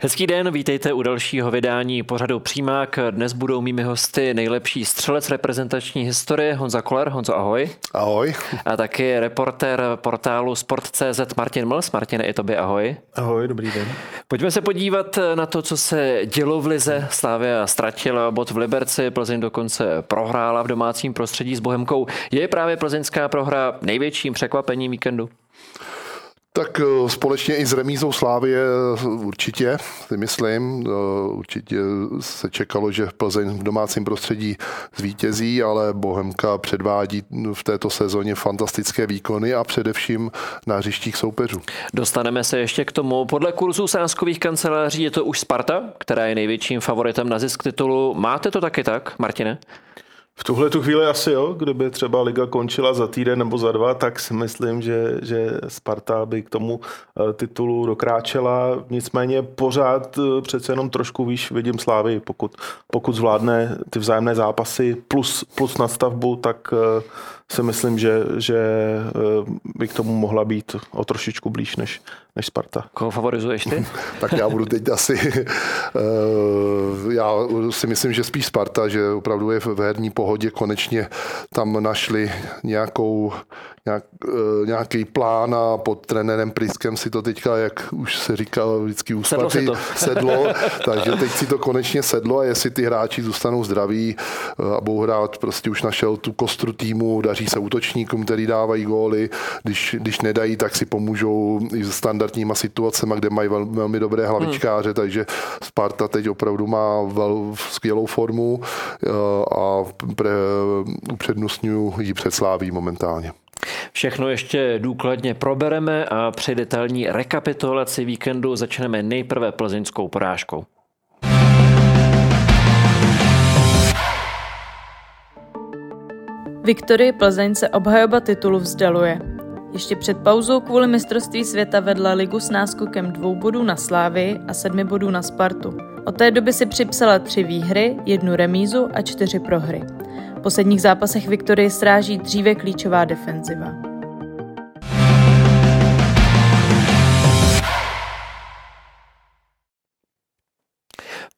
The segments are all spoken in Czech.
Hezký den, vítejte u dalšího vydání pořadu Přímák. Dnes budou mými hosty nejlepší střelec reprezentační historie Honza Koller. Honzo, ahoj. Ahoj. A taky reportér portálu Sport.cz Martin Mls. Martin, i tobě ahoj. Ahoj, dobrý den. Pojďme se podívat na to, co se dělo v Lize. Slávia ztratila bod v Liberci, Plzeň dokonce prohrála v domácím prostředí s Bohemkou. Je právě plzeňská prohra největším překvapením víkendu? Tak eh, společně i s remízou Slávě eh, určitě, si myslím. Eh, určitě se čekalo, že Plzeň v domácím prostředí zvítězí, ale Bohemka předvádí v této sezóně fantastické výkony a především na hřištích soupeřů. Dostaneme se ještě k tomu. Podle kurzu sáskových kanceláří je to už Sparta, která je největším favoritem na zisk titulu. Máte to taky tak, Martine? V tuhle tu chvíli asi jo, kdyby třeba liga končila za týden nebo za dva, tak si myslím, že, že Sparta by k tomu eh, titulu dokráčela. Nicméně pořád eh, přece jenom trošku výš vidím Slávy, pokud, pokud zvládne ty vzájemné zápasy plus, plus nadstavbu, tak eh, si myslím, že, že by k tomu mohla být o trošičku blíž než, než Sparta. Koho favorizuješ ty? tak já budu teď asi, já si myslím, že spíš Sparta, že opravdu je v herní pohodě konečně tam našli nějakou, nějak, eh, nějaký plán a pod trenérem Priskem si to teďka, jak už se říkal, vždycky úspatý, sedlo, sedlo. Takže teď si to konečně sedlo a jestli ty hráči zůstanou zdraví eh, a budou hrát, prostě už našel tu kostru týmu, daří se útočníkům, který dávají góly, když, když nedají, tak si pomůžou i s standardníma situacemi, kde mají vel, velmi dobré hlavičkáře, hmm. takže Sparta teď opravdu má vel, skvělou formu eh, a pre, upřednostňuji ji před Sláví momentálně. Všechno ještě důkladně probereme a při detailní rekapitulaci víkendu začneme nejprve plzeňskou porážkou. Viktorii Plzeň se obhajoba titulu vzdaluje. Ještě před pauzou kvůli mistrovství světa vedla ligu s náskokem dvou bodů na Slávy a sedmi bodů na Spartu. Od té doby si připsala tři výhry, jednu remízu a čtyři prohry. V posledních zápasech Viktorie stráží dříve klíčová defenziva.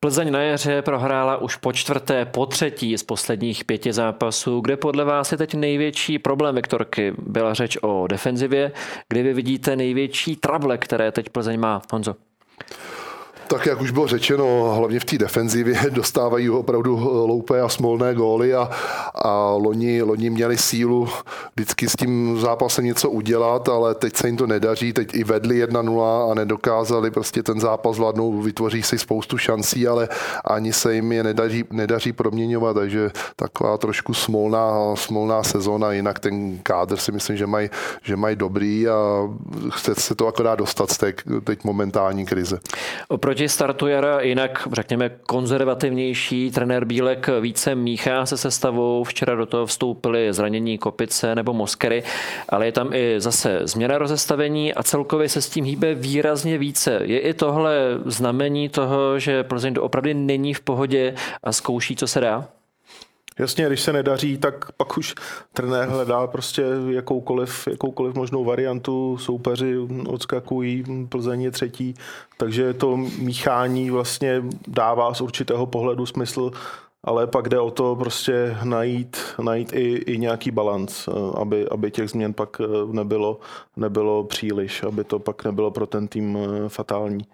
Plzeň na jaře prohrála už po čtvrté, po třetí z posledních pěti zápasů. Kde podle vás je teď největší problém Viktorky? Byla řeč o defenzivě. Kde vy vidíte největší trable, které teď Plzeň má? Honzo. Tak jak už bylo řečeno, hlavně v té defenzivě dostávají opravdu loupé a smolné góly a, a loni, loni měli sílu vždycky s tím zápasem něco udělat, ale teď se jim to nedaří, teď i vedli 1-0 a nedokázali prostě ten zápas zvládnout, vytvoří si spoustu šancí, ale ani se jim je nedaří, nedaří proměňovat, takže taková trošku smolná, smolná sezóna, jinak ten kádr si myslím, že mají že maj dobrý a chce se to akorát dostat z té teď momentální krize. Oproti Oproti startu jara jinak, řekněme, konzervativnější. Trenér Bílek více míchá se sestavou. Včera do toho vstoupily zranění Kopice nebo Moskery, ale je tam i zase změna rozestavení a celkově se s tím hýbe výrazně více. Je i tohle znamení toho, že Plzeň opravdu není v pohodě a zkouší, co se dá? Jasně, když se nedaří, tak pak už trenér hledá prostě jakoukoliv, jakoukoliv možnou variantu, soupeři odskakují, Plzeň je třetí, takže to míchání vlastně dává z určitého pohledu smysl ale pak jde o to prostě najít, najít i, i nějaký balans, aby, aby těch změn pak eh, nebylo, nebylo příliš, aby to pak nebylo pro ten tým eh, fatální.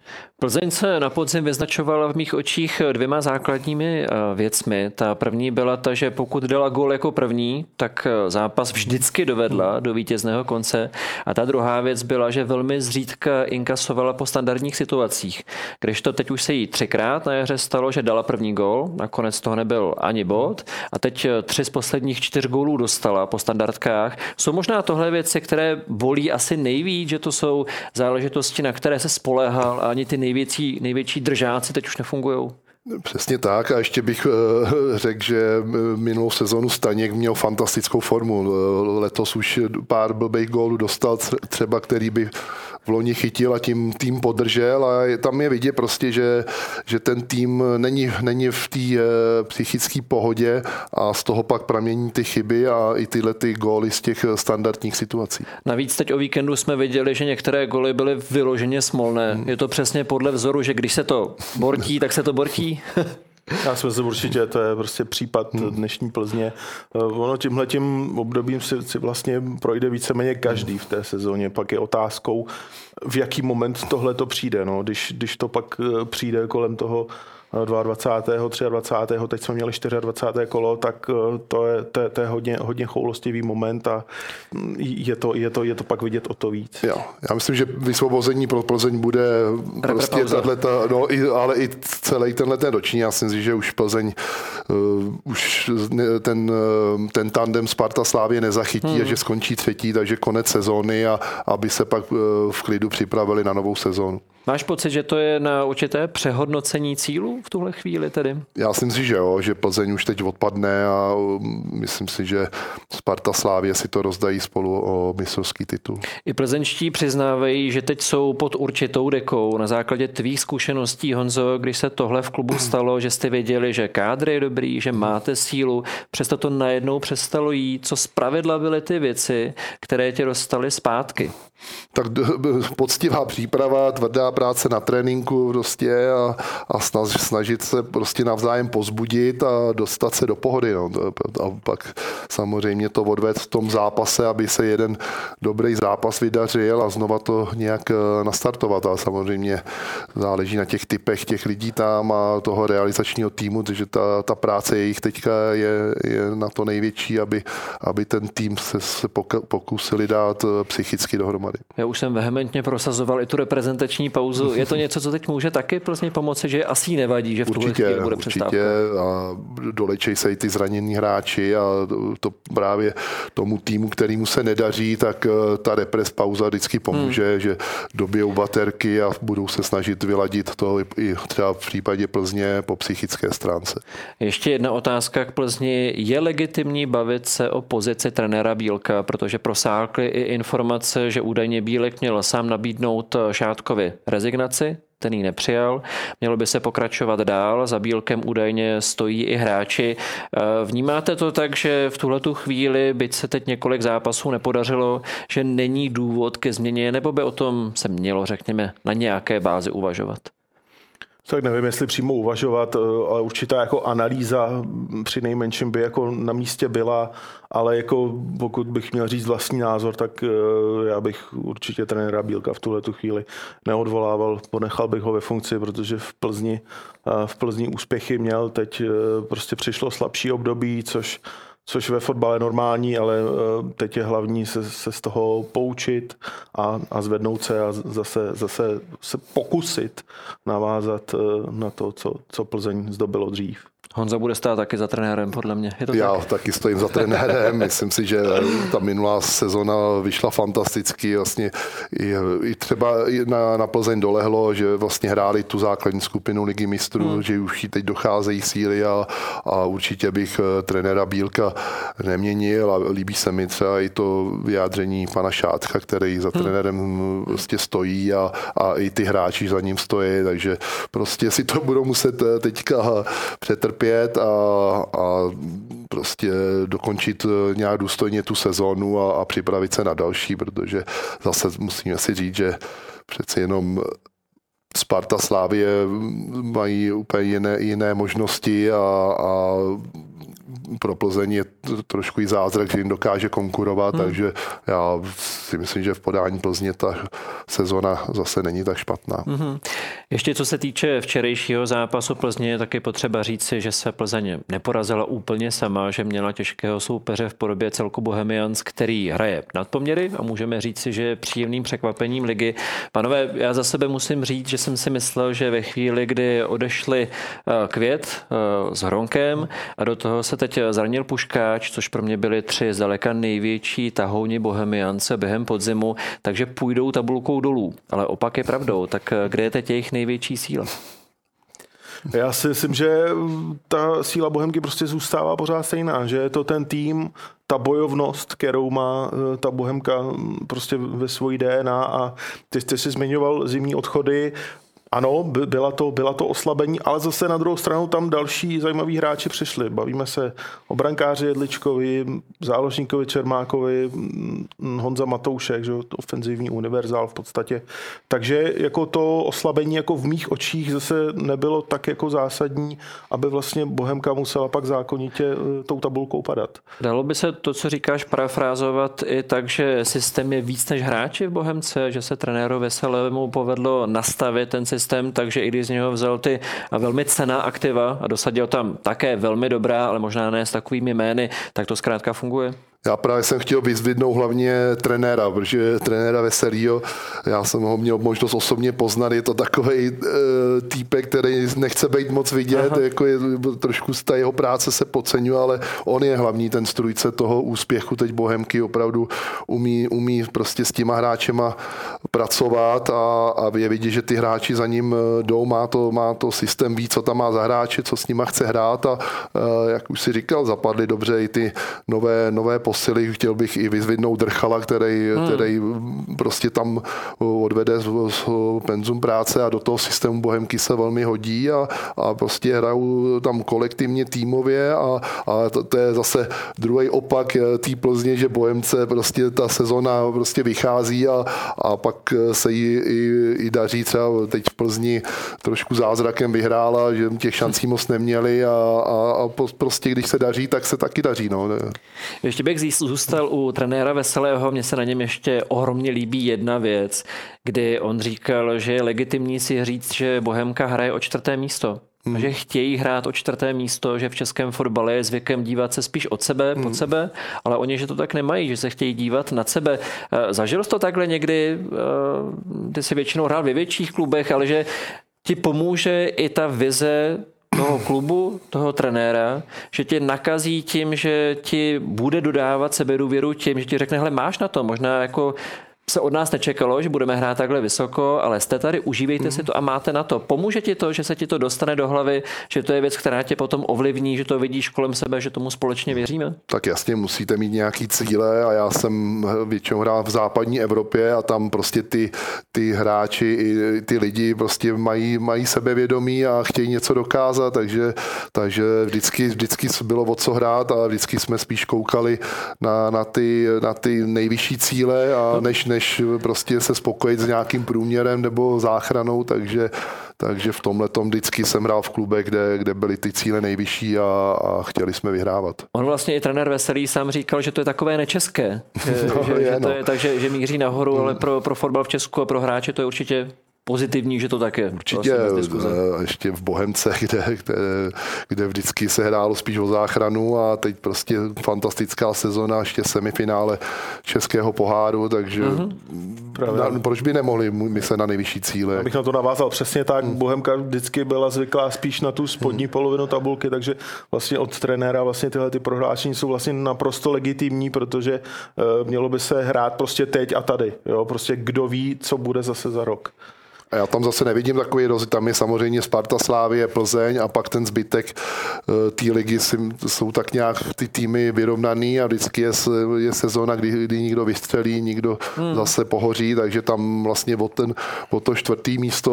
Plzeň se na podzim vyznačovala v mých očích dvěma základními věcmi. Ta první byla ta, že pokud dala gol jako první, tak zápas vždycky dovedla do vítězného konce. A ta druhá věc byla, že velmi zřídka inkasovala po standardních situacích. Když to teď už se jí třikrát na jaře stalo, že dala první gol, nakonec toho nebyl ani bod a teď tři z posledních čtyř gólů dostala po standardkách. Jsou možná tohle věci, které bolí asi nejvíc, že to jsou záležitosti, na které se spoléhal a ani ty největší, největší držáci teď už nefungují? Přesně tak a ještě bych eh, řekl, že eh, minulou sezonu Staněk měl fantastickou formu. Letos už pár blbých gólů dostal třeba, který by v loni chytil a tím tým podržel a tam je vidět prostě, že, že ten tým není, není v té e, psychické pohodě a z toho pak pramění ty chyby a i tyhle ty góly z těch standardních situací. Navíc teď o víkendu jsme viděli, že některé góly byly vyloženě smolné. Hmm. Je to přesně podle vzoru, že když se to bortí, tak se to bortí? Já si myslím určitě, to je prostě případ hmm. dnešní Plzně. Eh, ono tímhle tím obdobím si, si vlastně projde víceméně každý v té sezóně. Pak je otázkou, v jaký moment tohle to přijde. No. Když, když to pak eh, přijde kolem toho 22. 23. teď jsme měli 24. kolo, tak eh, to je, to, to je hodně, hodně choulostivý moment a mm, je to, je, to, je to pak vidět o to víc. Jo. Já myslím, že vysvobození pro Plzeň bude prostě tato, no, i, ale i celý tenhle ten roční. Já si myslím, že už Plzeň uh, už ten, uh, ten tandem Sparta Slávě nezachytí hmm. a že skončí třetí, takže konec sezóny a aby se pak uh, v klidu připravili na novou sezónu. Máš pocit, že to je na určité přehodnocení cílu v tuhle chvíli tedy? Já si myslím, že jo, že Plzeň už teď odpadne a um, myslím si, že Sparta Slávě si to rozdají spolu o mistrovský titul. I plzeňští přiznávají, že teď jsou pod určitou dekou. Na základě tvých zkušeností, Honzo, když se tohle v klubu stalo, že jste věděli, že kádr je dobrý, že máte sílu, přesto to najednou přestalo jít. Co zpravidla byly ty věci, které tě dostaly zpátky? Tak poctivá příprava, tvrdá práce na tréninku prostě a, a snažit se prostě navzájem pozbudit a dostat se do pohody. No. A pak samozřejmě to odvést v tom zápase, aby se jeden dobrý zápas vydařil a znova to nějak eh, nastartovat. A samozřejmě záleží na těch typech těch lidí tam a toho realizačního týmu, takže ta, ta práce jejich teďka je, je na to největší, aby, aby ten tým se, se pokusili dát eh, psychicky dohromady. Já už jsem vehementně prosazoval i tu reprezentační pauzu. Je to něco, co teď může taky prostě pomoci, že asi nevadí, že v tuhle chvíli bude přestávka? Určitě a dolečej se i ty zranění hráči a to právě tomu týmu, kterýmu se nedaří, tak eh, ta repres pauza vždycky pomůže, hmm. že dobijou baterky a budou se snažit vyladit to i třeba v případě Plzně po psychické stránce. Ještě jedna otázka k Plzni. Je legitimní bavit se o pozici trenéra Bílka, protože prosákly i informace, že údajně Bílek měl sám nabídnout Šátkovi rezignaci, ten ji nepřijal. Mělo by se pokračovat dál, za Bílkem údajně stojí i hráči. Eh, vnímáte to tak, že v tuhle chvíli, byť se teď několik zápasů nepodařilo, že není důvod ke změně, nebo by o tom se mělo, řekněme, na nějaké bázi uvažovat? Tak nevím, jestli přímo uvažovat, eh, ale určitá jako analýza při nejmenším by jako na místě byla, ale jako pokud bych měl říct vlastní názor, tak eh, já bych určitě trenéra Bílka v tuhle tu chvíli neodvolával, ponechal bych ho ve funkci, protože v Plzni, eh, v Plzni úspěchy měl, teď prostě přišlo slabší období, což což ve fotbale normální, ale eh, teď je hlavní se, se z toho poučit a, a zvednout se a zase, zase se pokusit navázat eh, na to, co, co Plzeň zdobilo dřív. Honza bude stát taky za trenérem, podle mě. Je to Já tak? taky stojím za trenérem. Myslím si, že ta minulá sezona vyšla fantasticky. Vlastně i, i třeba na, na Plzeň dolehlo, že vlastně hráli tu základní skupinu ligy mistrů, hmm. že už teď docházejí síly a, a určitě bych eh, trenéra Bílka neměnil a líbí se mi třeba i to vyjádření pana Šátka, který za hmm. trenérem vlastně stojí a, a i ty hráči za ním stojí, takže prostě si to budou muset eh, teďka přetrpět trpět a, a prostě dokončit nějak důstojně tu sezónu a, a připravit se na další, protože zase musíme si říct, že přeci jenom Sparta Slávě mají úplně jiné, jiné možnosti a, a pro Plzeň je trošku i zázrak, že jim dokáže konkurovat, hmm. takže já si myslím, že v podání Plzně ta sezona zase není tak špatná. Mm-hmm. Ještě co se týče včerejšího zápasu Plzně, je taky potřeba říci, že se Plzeň neporazila úplně sama, že měla těžkého soupeře v podobě celku Bohemians, který hraje nadpoměry a můžeme říci, že je příjemným překvapením ligy. Panové, já za sebe musím říct, že jsem si myslel, že ve chvíli, kdy odešli eh, Květ eh, s Hronkem a do toho se teď zranil Puškáč, což pro mě byly tři zdaleka největší tahouni Bohemiance během podzimu, takže půjdou tabulkou dolů. Ale opak je pravdou, tak eh, kde je teď jejich největší síla? Já si myslím, že ta síla Bohemky prostě zůstává pořád stejná, že je to ten tým, ta bojovnost, kterou má eh, ta Bohemka mm, prostě ve svojí DNA a ty jsi si zmiňoval zimní odchody ano, byla to, byla to oslabení, ale zase na druhou stranu tam další zajímaví hráči přišli. Bavíme se o brankáři Jedličkovi, záložníkovi Čermákovi, mm, Honza Matoušek, že, ofenzivní univerzál v podstatě. Takže jako to oslabení jako v mých očích zase nebylo tak jako zásadní, aby vlastně Bohemka musela pak zákonitě eh, tou tabulkou padat. Dalo by se to, co říkáš, parafrázovat i tak, že systém je víc než hráči v Bohemce, že se trenéru Veselému povedlo nastavit ten systém systém, takže i když z něho vzal ty velmi cená aktiva a dosadil tam také velmi dobrá, ale možná ne s takovými jmény, tak to zkrátka funguje. Já právě jsem chtěl vyzvidnout hlavně trenéra, protože trenéra Veselýho, já jsem ho měl možnost osobně poznat, je to takový uh, týpek, který nechce být moc vidět, Aha. jako je, trošku ta jeho práce se podceňuje, ale on je hlavní ten strujce toho úspěchu teď Bohemky, opravdu umí, umí prostě s těma hráčema pracovat a, a je vidět, že ty hráči za ním eh, jdou, má to, má to systém, ví, co tam má za hráče, co s nima chce hrát a uh, jak už si říkal, zapadly dobře i ty nové, nové posily. Chtěl bych i vyzvidnout Drchala, který, hmm. který prostě tam odvede z, z penzum práce a do toho systému Bohemky se velmi hodí a, a prostě hrajou tam kolektivně týmově a, a to, to je zase druhý opak té Plzně, že Bohemce prostě ta sezona prostě vychází a, a pak se jí i, i daří třeba teď v Plzni trošku zázrakem vyhrála, že těch šancí moc neměli a, a, a prostě když se daří, tak se taky daří. No. Ještě bych zůstal u trenéra Veselého, mně se na něm ještě ohromně líbí jedna věc, kdy on říkal, že je legitimní si říct, že Bohemka hraje o čtvrté místo. Hmm. Že chtějí hrát o čtvrté místo, že v českém fotbale je zvykem dívat se spíš od sebe, hmm. pod sebe, ale oni, že to tak nemají, že se chtějí dívat nad sebe. Eh, zažil jsi to takhle někdy? Eh, ty jsi většinou hrál ve větších klubech, ale že ti pomůže i ta vize toho klubu, toho trenéra, že tě nakazí tím, že ti bude dodávat sebedůvěru tím, že ti řekne, hele, máš na to, možná jako se od nás nečekalo, že budeme hrát takhle vysoko, ale jste tady, užívejte mm. si to a máte na to. Pomůže ti to, že se ti to dostane do hlavy, že to je věc, která tě potom ovlivní, že to vidíš kolem sebe, že tomu společně věříme? Tak jasně, musíte mít nějaký cíle a já jsem většinou hrál v západní Evropě a tam prostě ty, ty hráči i ty lidi prostě mají, mají sebevědomí a chtějí něco dokázat, takže, takže vždycky, vždycky bylo o co hrát a vždycky jsme spíš koukali na, na, ty, na ty nejvyšší cíle a než, než prostě se spokojit s nějakým průměrem nebo záchranou, takže, takže v tomhle tom vždycky jsem hrál v klube, kde, kde byly ty cíle nejvyšší a, a chtěli jsme vyhrávat. On vlastně i trenér Veselý sám říkal, že to je takové nečeské, že, no, že, je, že, to no. je, takže, že míří nahoru, ale pro, pro fotbal v Česku a pro hráče to je určitě pozitivní, že to tak je. Určitě, ještě v Bohemce, kde, kde, kde vždycky se hrálo spíš o záchranu a teď prostě fantastická sezona, ještě semifinále Českého poháru, takže mm-hmm. na, proč by nemohli myslet na nejvyšší cíle? Abych na to navázal přesně tak, mm. Bohemka vždycky byla zvyklá spíš na tu spodní mm. polovinu tabulky, takže vlastně od trenéra vlastně tyhle ty prohlášení jsou vlastně naprosto legitimní, protože uh, mělo by se hrát prostě teď a tady. Jo? Prostě kdo ví, co bude zase za rok. A já tam zase nevidím takový rozdíl. Tam je samozřejmě Sparta, Slávie, Plzeň a pak ten zbytek eh, té ligy jsou tak nějak ty týmy vyrovnaný a vždycky je, je sezóna, kdy, kdy někdo vystřelí, někdo hmm. zase pohoří, takže tam vlastně o, ten, o to čtvrtý místo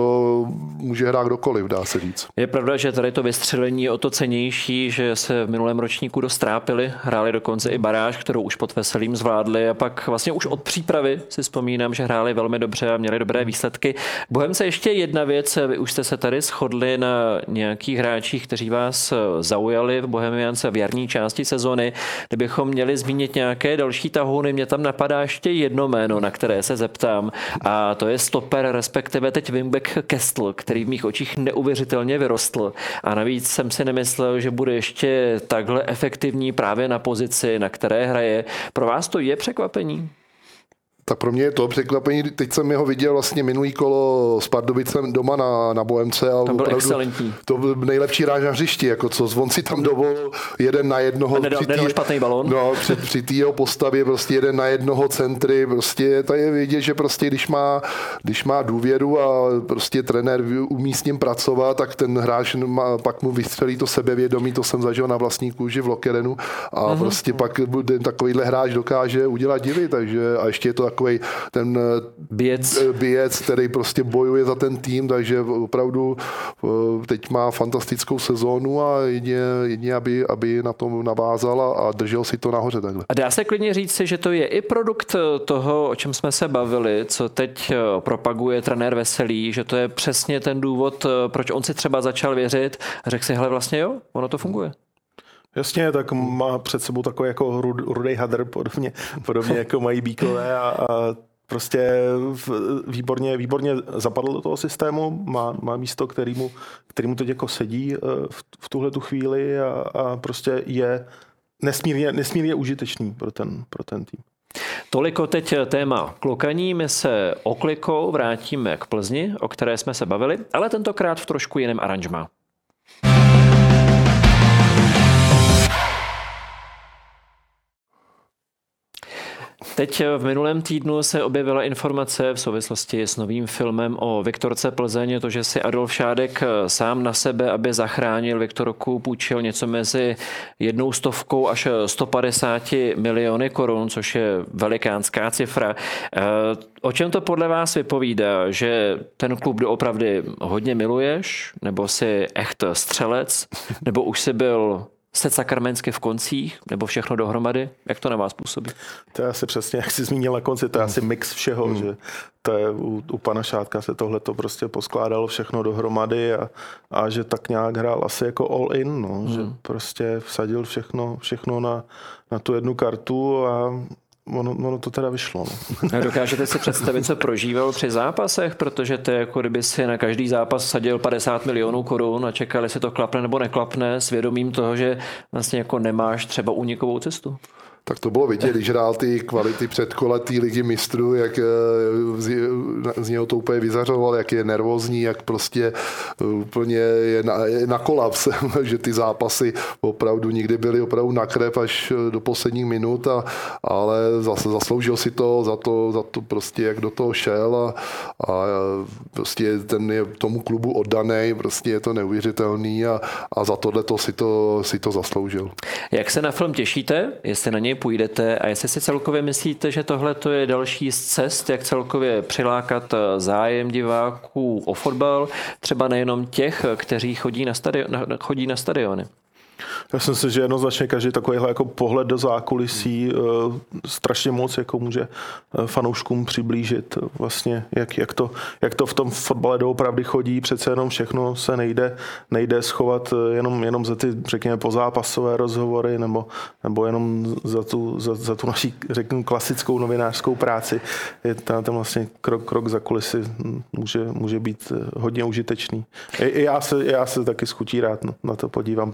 může hrát kdokoliv, dá se říct. Je pravda, že tady to vystřelení je o to cenější, že se v minulém ročníku dostrápili, hráli dokonce i baráž, kterou už pod Veselým zvládli a pak vlastně už od přípravy si vzpomínám, že hráli velmi dobře a měli dobré výsledky. Bohem Bohemce ještě jedna věc. Vy už jste se tady shodli na nějakých hráčích, kteří vás zaujali v Bohemiance v jarní části sezony. Kdybychom měli zmínit nějaké další tahouny, mě tam napadá ještě jedno jméno, na které se zeptám. A to je stoper, respektive teď Wimbeck Kestl, který v mých očích neuvěřitelně vyrostl. A navíc jsem si nemyslel, že bude ještě takhle efektivní právě na pozici, na které hraje. Pro vás to je překvapení? Tak pro mě je to překvapení. Teď jsem jeho viděl vlastně minulý kolo s Pardubicem doma na, na Bohemce. A to byl opravdu, excelentní. To byl nejlepší ráž na hřišti, jako co on si tam dovolil jeden na jednoho. A nedal, při tý, špatný balon. No, při, při té jeho postavě prostě jeden na jednoho centry. Prostě to je vidět, že prostě když má, když má důvěru a prostě trenér umí s ním pracovat, tak ten hráč má, pak mu vystřelí to sebevědomí, to jsem zažil na vlastní kůži v Lokerenu a uh-huh. prostě pak takovýhle hráč dokáže udělat divy, takže a ještě je to takový ten eh, Biec. Eh, který prostě bojuje za ten tým, takže opravdu eh, teď má fantastickou sezónu a jedině, jedině aby, aby na tom navázal a držel si to nahoře takhle. A dá se klidně říct si, že to je i produkt toho, o čem jsme se bavili, co teď propaguje trenér Veselý, že to je přesně ten důvod, proč on si třeba začal věřit a řekl si, hele vlastně jo, ono to funguje. Jasně, tak má před sebou takový jako rudý hadr, podobně, podobně jako mají bíkové a, a prostě výborně, výborně zapadl do toho systému, má, má místo, kterýmu, kterýmu teď jako sedí eh, v, v tuhle tu chvíli a, a prostě je nesmírně, nesmírně užitečný pro ten, pro ten tým. Toliko teď téma klokaní. My se oklikou vrátíme k Plzni, o které jsme se bavili, ale tentokrát v trošku jiném aranžmá. Teď v minulém týdnu se objevila informace v souvislosti s novým filmem o Viktorce Plzeň, to, že si Adolf Šádek sám na sebe, aby zachránil Viktorku, půjčil něco mezi jednou stovkou až 150 miliony korun, což je velikánská cifra. Eh, o čem to podle vás vypovídá? Že ten klub doopravdy hodně miluješ? Nebo si echt střelec? Nebo už si byl set sakramentsky v koncích, nebo všechno dohromady? Jak to na vás působí? To je asi přesně, jak jsi zmínil na konci, to je hmm. asi mix všeho, hmm. že to je, u, u pana Šátka se tohle to prostě poskládalo všechno dohromady a, a že tak nějak hrál asi jako all in, no, hmm. že prostě vsadil všechno, všechno na, na tu jednu kartu a ono, ono to teda vyšlo. No. Dokážete si představit, co prožíval při zápasech, protože to je jako kdyby si na každý zápas sadil 50 milionů korun a čekali, jestli to klapne nebo neklapne, s vědomím toho, že vlastně jako nemáš třeba unikovou cestu tak to bylo vidět, když hrál ty kvality předkola té ligy mistrů, jak eh, z něho to úplně vyzařoval, jak je nervózní, jak prostě eh, úplně je na, je na kolaps, že ty zápasy opravdu nikdy byly opravdu na krev až eh, do posledních minut, a, ale zase zasloužil si to za to, za to prostě, jak do toho šel a, a prostě ten je tomu klubu oddaný, prostě je to neuvěřitelný a, a za tohle to si to, si to zasloužil. Jak se na film těšíte? Jestli na něj půjdete a jestli si celkově myslíte, že tohle to je další z cest, jak celkově přilákat eh, zájem diváků o fotbal, třeba nejenom těch, kteří chodí na, stadion, chodí na stadiony. Já si myslím, že jednoznačně každý takovýhle jako pohled do zákulisí uh, strašně moc jako může uh, fanouškům přiblížit vlastně, jak, jak, to, jak to v tom fotbale doopravdy chodí. Přece jenom všechno se nejde, nejde schovat jenom, jenom za ty, řekněme, pozápasové rozhovory nebo, nebo jenom za tu, za, za tu naší, řeknu, klasickou novinářskou práci. Je tam, tam vlastně krok, krok za kulisy může, může být hodně užitečný. I, i já, se, já se taky schutí rád na to podívám.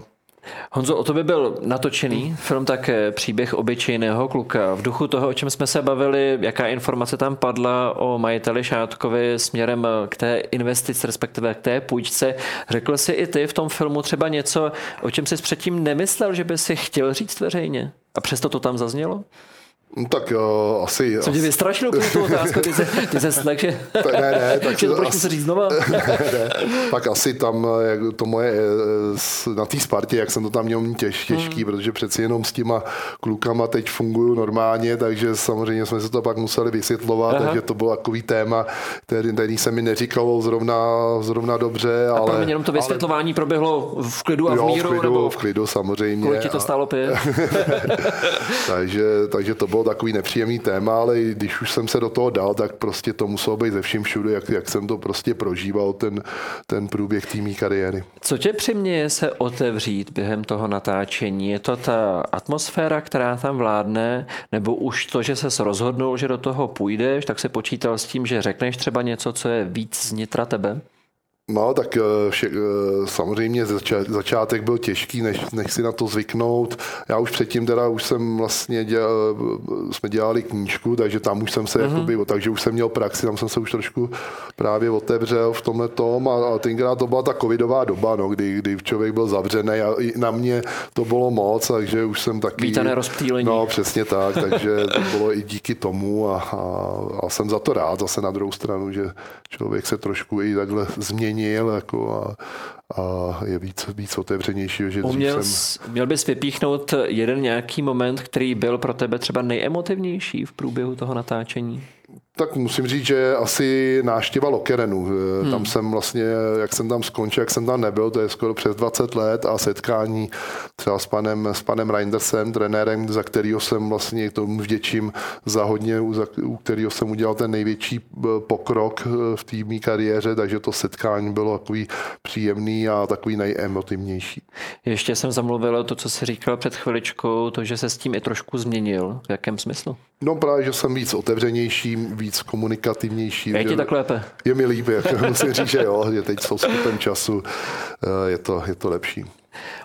Honzo, o to by byl natočený film také příběh obyčejného kluka. V duchu toho, o čem jsme se bavili, jaká informace tam padla o majiteli Šátkovi směrem k té investici, respektive k té půjčce. Řekl jsi i ty v tom filmu třeba něco, o čem jsi předtím nemyslel, že by si chtěl říct veřejně? A přesto to tam zaznělo? No, tak uh, asi... Jsem tě vystrašil úplně tu otázku, ty se, ty se slek, že... Tak ne, ne, tak... to asi, se říct znova? ne, ne, tak asi tam jak to moje eh, na té Spartě, jak jsem to tam měl těž, těžký, hmm. protože přeci jenom s těma klukama teď fungují normálně, takže samozřejmě jsme se to pak museli vysvětlovat, Aha. takže to bylo takový téma, který, který se mi neříkalo zrovna, zrovna dobře, ale... A jenom to vysvětlování ale, proběhlo v klidu a v míru? Jo, v klidu, nebo... v klidu samozřejmě. Kolik ti to stálo pět? takže, takže to bylo bylo takový nepříjemný téma, ale když už jsem se do toho dal, tak prostě to muselo být ze vším všude, jak, jak jsem to prostě prožíval, ten, ten průběh týmí kariéry. Co tě přiměje se otevřít během toho natáčení? Je to ta atmosféra, která tam vládne, nebo už to, že se rozhodnul, že do toho půjdeš, tak se počítal s tím, že řekneš třeba něco, co je víc z nitra tebe? No, tak eh, vše, eh, samozřejmě začátek byl těžký, než, než si na to zvyknout. Já už předtím teda už jsem vlastně dělal, eh, jsme dělali knížku, takže tam už jsem se mm-hmm. jakoby, takže už jsem měl praxi, tam jsem se už trošku právě otevřel v tomhle tom a, a tenkrát to byla ta covidová doba, no, kdy, kdy člověk byl zavřený a na mě to bylo moc, takže už jsem taky... Vítané rozptýlení. No, přesně tak, takže to bylo i díky tomu a, a, a jsem za to rád zase na druhou stranu, že člověk se trošku i takhle změní změnil jako a, a je víc, víc otevřenější. Že Uměl, jsem... Měl bys vypíchnout jeden nějaký moment, který byl pro tebe třeba nejemotivnější v průběhu toho natáčení? Tak musím říct, že asi náštěva Lokerenu. Hmm. Tam jsem vlastně, jak jsem tam skončil, jak jsem tam nebyl, to je skoro přes 20 let a setkání třeba s panem, s panem Reindersem, trenérem, za kterého jsem vlastně tomu vděčím za hodně, za, u kterého jsem udělal ten největší eh, pokrok eh, v té kariéře, takže to setkání bylo takový příjemný a takový nejemotivnější. Ještě jsem zamluvil to, co jsi říkal před chviličkou, to, že se s tím i trošku změnil. V jakém smyslu? No právě, že jsem víc otevřenější, víc komunikativnější. Je ti tak lépe? Je mi líp, jak musím říct, že jo, že teď s odstupem času eh, je to, je to lepší.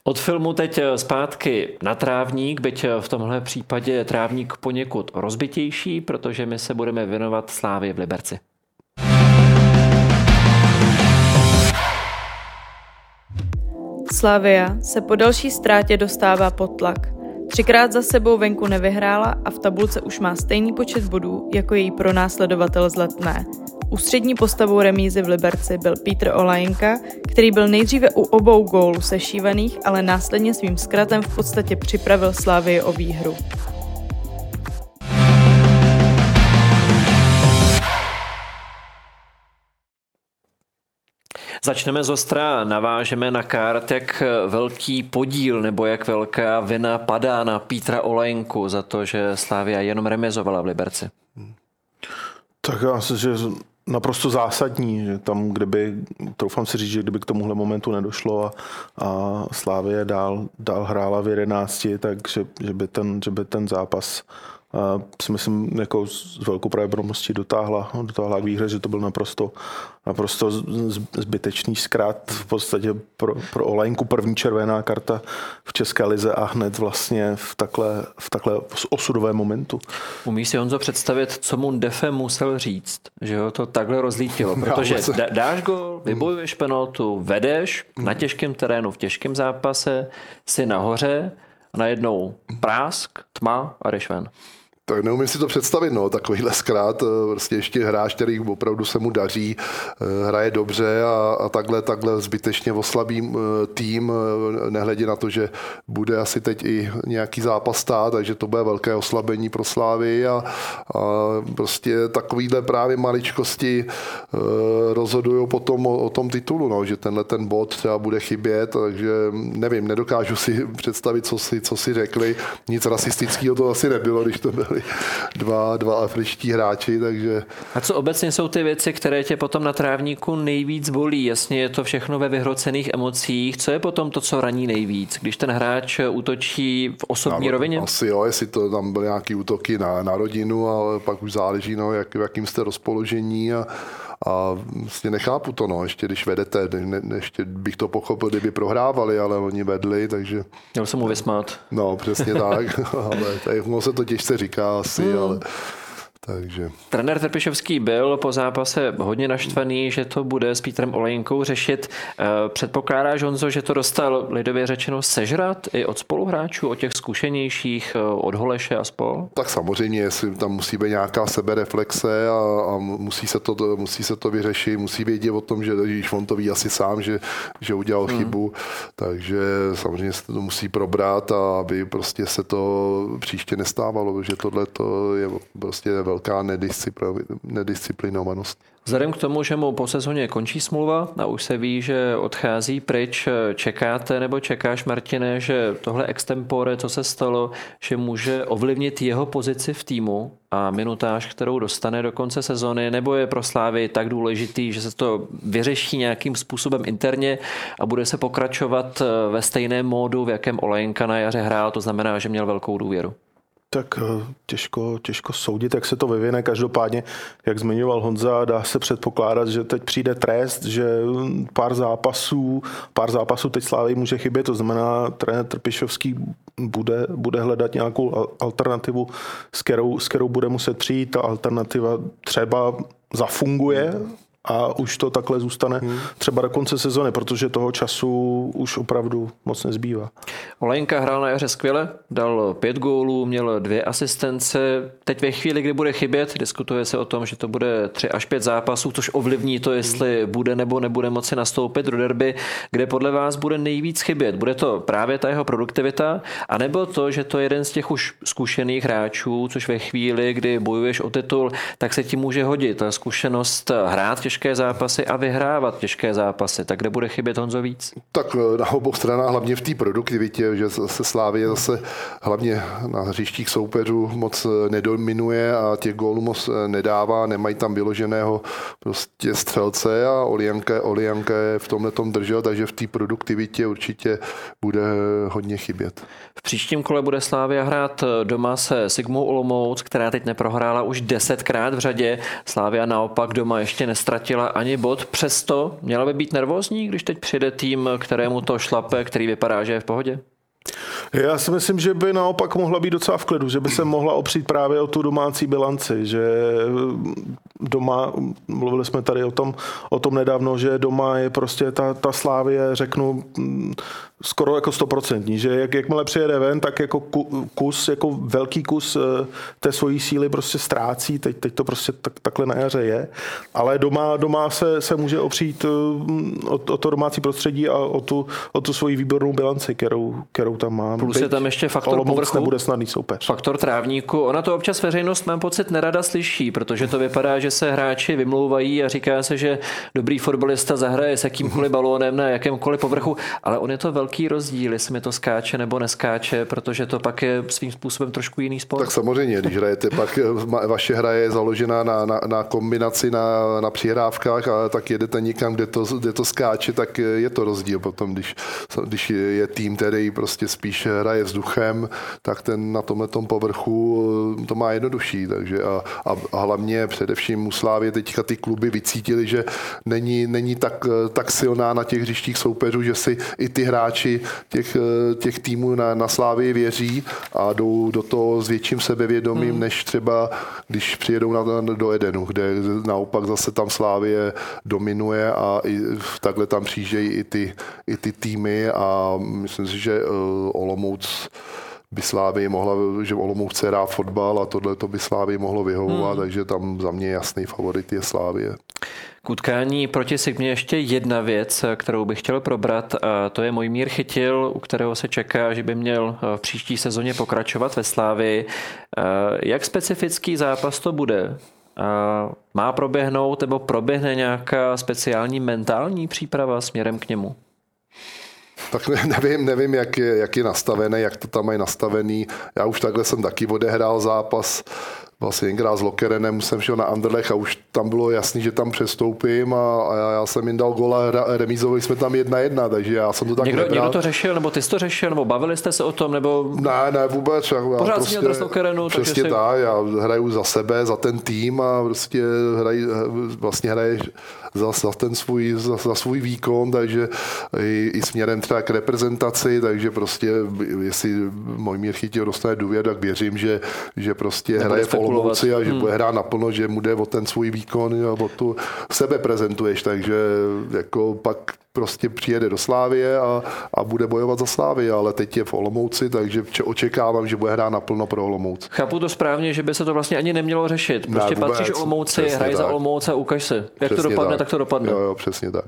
Od filmu teď eh, zpátky na trávník, byť eh, v tomhle případě trávník poněkud rozbitější, protože my se budeme věnovat Slávě v Liberci. Slavia se po další ztrátě dostává pod tlak. Třikrát za sebou venku nevyhrála a v tabulce už má stejný počet bodů jako její pronásledovatel z Letné. Ústřední postavou remízy v Liberci byl Petr Olajenka, který byl nejdříve u obou gólů sešívaných, ale následně svým zkratem v podstatě připravil Slávii o výhru. Začneme z ostra, navážeme na kart, jak velký podíl nebo jak velká vina padá na Pítra Olejnku za to, že Slávia jenom remizovala v Liberci. Tak já myslím, že naprosto zásadní, že tam, kdyby, troufám si říct, že kdyby k tomuhle momentu nedošlo a, a Slávie dál, dál hrála v 11, takže že by ten, že by ten zápas si myslím, jako s velkou pravděpodobností dotáhla, dotáhla k výhře, že to byl naprosto, naprosto zbytečný zkrát v podstatě pro, pro Olejnku první červená karta v České lize a hned vlastně v takhle, v takhle osudovém momentu. Umíš si Honzo představit, co mu Defe musel říct, že ho to takhle rozlítilo, protože dáš go, vybojuješ penaltu, vedeš na těžkém terénu, v těžkém zápase, si nahoře, a najednou prásk, tma a jdeš ven. Tak neumím si to představit, no, takovýhle zkrát, eh, prostě ještě hráč, který opravdu se mu daří, eh, hraje dobře a, a takhle, takhle zbytečně oslabí eh, tým, nehledě na to, že bude asi teď i nějaký zápas stát, takže to bude velké oslabení pro Slávy a, a prostě takovýhle právě maličkosti rozhodují potom o, o tom titulu, no, že tenhle ten bod třeba bude chybět, takže nevím, nedokážu si představit, co si, co si řekli, nic rasistického to asi nebylo, když to bylo byli dva, dva afričtí hráči, takže... A co obecně jsou ty věci, které tě potom na trávníku nejvíc bolí? Jasně je to všechno ve vyhrocených emocích. Co je potom to, co raní nejvíc? Když ten hráč útočí v osobní no, rovině? Asi jo, jestli to tam byly nějaké útoky na, na rodinu, ale pak už záleží, no, jak, v jakým jste rozpoložení a a vlastně nechápu to, no, ještě když vedete, ne, ještě bych to pochopil, kdyby prohrávali, ale oni vedli, takže... Měl jsem mu vysmát. No, přesně tak, ale tak, se to těžce říká asi, hmm. ale takže. Trenér Trpišovský byl po zápase hodně naštvaný, že to bude s Pítrem Olejnkou řešit. Eh, předpokládáš, Honzo, že to dostal lidově řečeno sežrat i od spoluhráčů, od těch zkušenějších, eh, od Holeše a spol? Tak samozřejmě, jestli tam musí být nějaká sebereflexe a, a musí, se to, musí se to vyřešit, musí vědět o tom, že když on to ví asi sám, že, že udělal hmm. chybu, takže samozřejmě se to musí probrat a aby prostě se to příště nestávalo, že tohle to je prostě velká nedisciplinovanost. Vzhledem k tomu, že mu po sezóně končí smlouva a už se ví, že odchází pryč, čekáte nebo čekáš, Martine, že tohle extempore, co se stalo, že může ovlivnit jeho pozici v týmu a minutáž, kterou dostane do konce sezony, nebo je pro Slávy tak důležitý, že se to vyřeší nějakým způsobem interně a bude se pokračovat ve stejném módu, v jakém Olejnka na jaře hrál, to znamená, že měl velkou důvěru. Tak eh, těžko, těžko soudit, jak se to vyvine. Každopádně, jak zmiňoval Honza, dá se předpokládat, že teď přijde trest, že pár zápasů, pár zápasů teď Slávy může chybět, to znamená, trenér Trpišovský bude, bude hledat nějakou alternativu, s kterou, s kterou bude muset přijít. Ta alternativa třeba zafunguje, a už to takhle zůstane hmm. třeba do konce sezony, protože toho času už opravdu moc nezbývá. Olejnka hrál na jaře skvěle, dal pět gólů, měl dvě asistence. Teď ve chvíli, kdy bude chybět, diskutuje se o tom, že to bude tři až pět zápasů, což ovlivní to, jestli hmm. bude nebo nebude moci nastoupit do derby, kde podle vás bude nejvíc chybět. Bude to právě ta jeho produktivita, anebo to, že to je jeden z těch už zkušených hráčů, což ve chvíli, kdy bojuješ o titul, tak se ti může hodit. Ta zkušenost hrát těžké zápasy a vyhrávat těžké zápasy. Tak kde bude chybět Honzo víc? Tak eh, na obou stranách, hlavně v té produktivitě, že se Slávě zase hlavně na hřištích soupeřů moc eh, nedominuje a těch gólů moc eh, nedává, nemají tam vyloženého prostě střelce a Olianka, Olianka je v tomhle tom držel, takže v té produktivitě určitě bude hodně chybět. V příštím kole bude Slávia hrát doma se Sigmou Olomouc, která teď neprohrála už desetkrát v řadě. Slávia naopak doma ještě nestratila nestratila ani bod, přesto měla by být nervózní, když teď přijde tým, kterému to šlape, který vypadá, že je v pohodě? Já si myslím, že by naopak mohla být docela v klidu, že by se mohla opřít právě o tu domácí bilanci, že doma, mluvili jsme tady o tom, o tom nedávno, že doma je prostě ta, ta slávě, řeknu, skoro jako stoprocentní, že jak, jakmile přijede ven, tak jako kus, jako velký kus eh, té svojí síly prostě ztrácí, teď, teď to prostě tak, takhle na jaře je, ale doma, doma se, se může opřít eh, o, o to domácí prostředí a o tu, o tu svoji výbornou bilanci, kterou, kterou tam má. Plus je tam ještě faktor Olomouc povrchu. nebude snadný soupeř. Faktor trávníku. Ona to občas veřejnost, mám pocit, nerada slyší, protože to vypadá, že se hráči vymlouvají a říká se, že dobrý fotbalista zahraje s jakýmkoliv balónem na jakémkoliv povrchu, ale on je to velký velký rozdíl, jestli mi to skáče nebo neskáče, protože to pak je svým způsobem trošku jiný sport. Tak samozřejmě, když hrajete, pak vaše hra je založená na, na, na kombinaci, na, na přihrávkách a tak jedete někam, kde to, kde to skáče, tak je to rozdíl potom, když, když je tým, který prostě spíš hraje vzduchem, tak ten na tomhle tom povrchu to má jednodušší. Takže a, a, a hlavně především u Slávě teďka ty kluby vycítili, že není, není tak, tak silná na těch hřištích soupeřů, že si i ty hráči hráči těch, eh, těch týmů na, na Slávii věří a jdou do toho s větším sebevědomím, hmm. než třeba když přijedou na, do Edenu, kde naopak zase tam Slávie dominuje a i, takhle tam přijíždějí i ty, i ty týmy a myslím si, že uh, Olomouc by Slávy mohla, že Olomouc chce hrát fotbal a tohle to by Slávy mohlo vyhovovat, hmm. takže tam za mě jasný favorit je Slávie. K utkání proti Sigmě ještě jedna věc, kterou bych chtěl probrat, a to je můj mír chytil, u kterého se čeká, že by měl v příští sezóně pokračovat ve Slávi. Jak specifický zápas to bude? Má proběhnout nebo proběhne nějaká speciální mentální příprava směrem k němu? Tak nevím, nevím jak, je, jak je nastavené, jak to tam mají nastavený. Já už takhle jsem taky odehrál zápas vlastně jenkrát s Lokerenem jsem šel na Anderlech a už tam bylo jasný, že tam přestoupím a, a já jsem jim dal gola a remízovali jsme tam jedna jedna, takže já jsem to tak někdo, nebral. někdo to řešil, nebo ty jsi to řešil, nebo bavili jste se o tom, nebo... Ne, ne, vůbec. Já, Pořád prostě, měl Lokerenu, Přesně tak, já hraju za sebe, za ten tým a prostě hraj, vlastně hraješ za, za ten svůj, za, za svůj výkon, takže i, i směrem třeba k reprezentaci, takže prostě jestli můj mír chytil dostane důvěru, tak věřím, že, že prostě Nebude hraje v Olomouci a že hmm. bude hrát naplno, že mu jde o ten svůj výkon a o tu sebe prezentuješ, takže jako pak prostě přijede do Slávie a, a bude bojovat za Slávy, ale teď je v Olomouci, takže očekávám, že bude hrát naplno pro Olomouc. Chápu to správně, že by se to vlastně ani nemělo řešit. Prostě ne, vůbec, patříš Olomouci, hraj za Olomouc a ukaž se. Jak přesně to dopadne, tak. tak to dopadne. Jo, jo, přesně tak.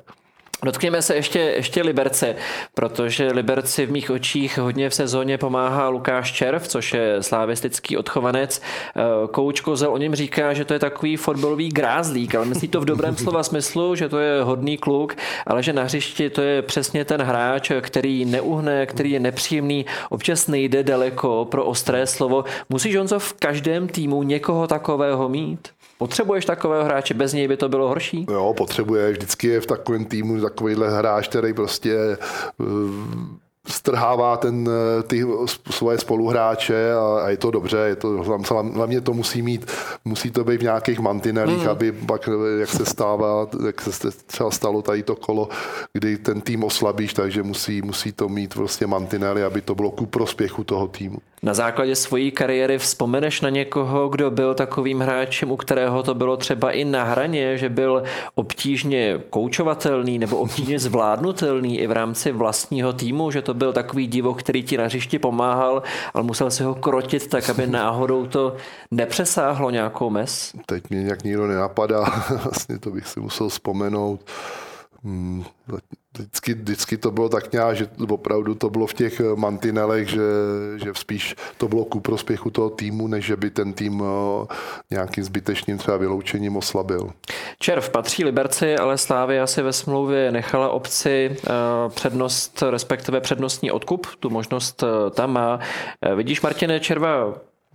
Dotkněme se ještě, ještě Liberce, protože Liberci v mých očích hodně v sezóně pomáhá Lukáš Červ, což je slavistický odchovanec. Eh, Kouč Kozel o něm říká, že to je takový fotbalový grázlík, ale myslí to v dobrém slova smyslu, že to je hodný kluk, ale že na hřišti to je přesně ten hráč, který neuhne, který je nepříjemný, občas nejde daleko pro ostré slovo. Musíš on v každém týmu někoho takového mít? Potřebuješ takového hráče, bez něj by to bylo horší? Jo, potřebuje. Vždycky je v takovém týmu takovýhle hráč, který prostě uh, strhává ten, eh, ty svoje spoluhráče a, a je to dobře, je to, hlavně to musí mít, musí to být v nějakých mantinelích, mm. aby pak, jak se stává, jak se třeba stalo tady to kolo, kdy ten tým oslabíš, takže musí, musí to mít prostě mantinely, aby to bylo ku prospěchu toho týmu. Na základě svojí kariéry vzpomeneš na někoho, kdo byl takovým hráčem, u kterého to bylo třeba i na hraně, že byl obtížně koučovatelný nebo obtížně zvládnutelný i v rámci vlastního týmu, že to byl takový divok, který ti na hřišti pomáhal, ale musel si ho krotit tak, aby náhodou to nepřesáhlo nějakou mes? Teď mě nějak nikdo nenapadá, vlastně to bych si musel vzpomenout. Hmm, vždycky, vždycky to bylo tak nějak, že opravdu to bylo v těch mantinelech, že, že spíš to bylo ku prospěchu toho týmu, než že by ten tým eh, nějakým zbytečným třeba vyloučením oslabil. Červ patří Liberci, ale Slávy asi ve smlouvě nechala obci eh, přednost, respektive přednostní odkup, tu možnost eh, tam má. Vidíš, Martine Červa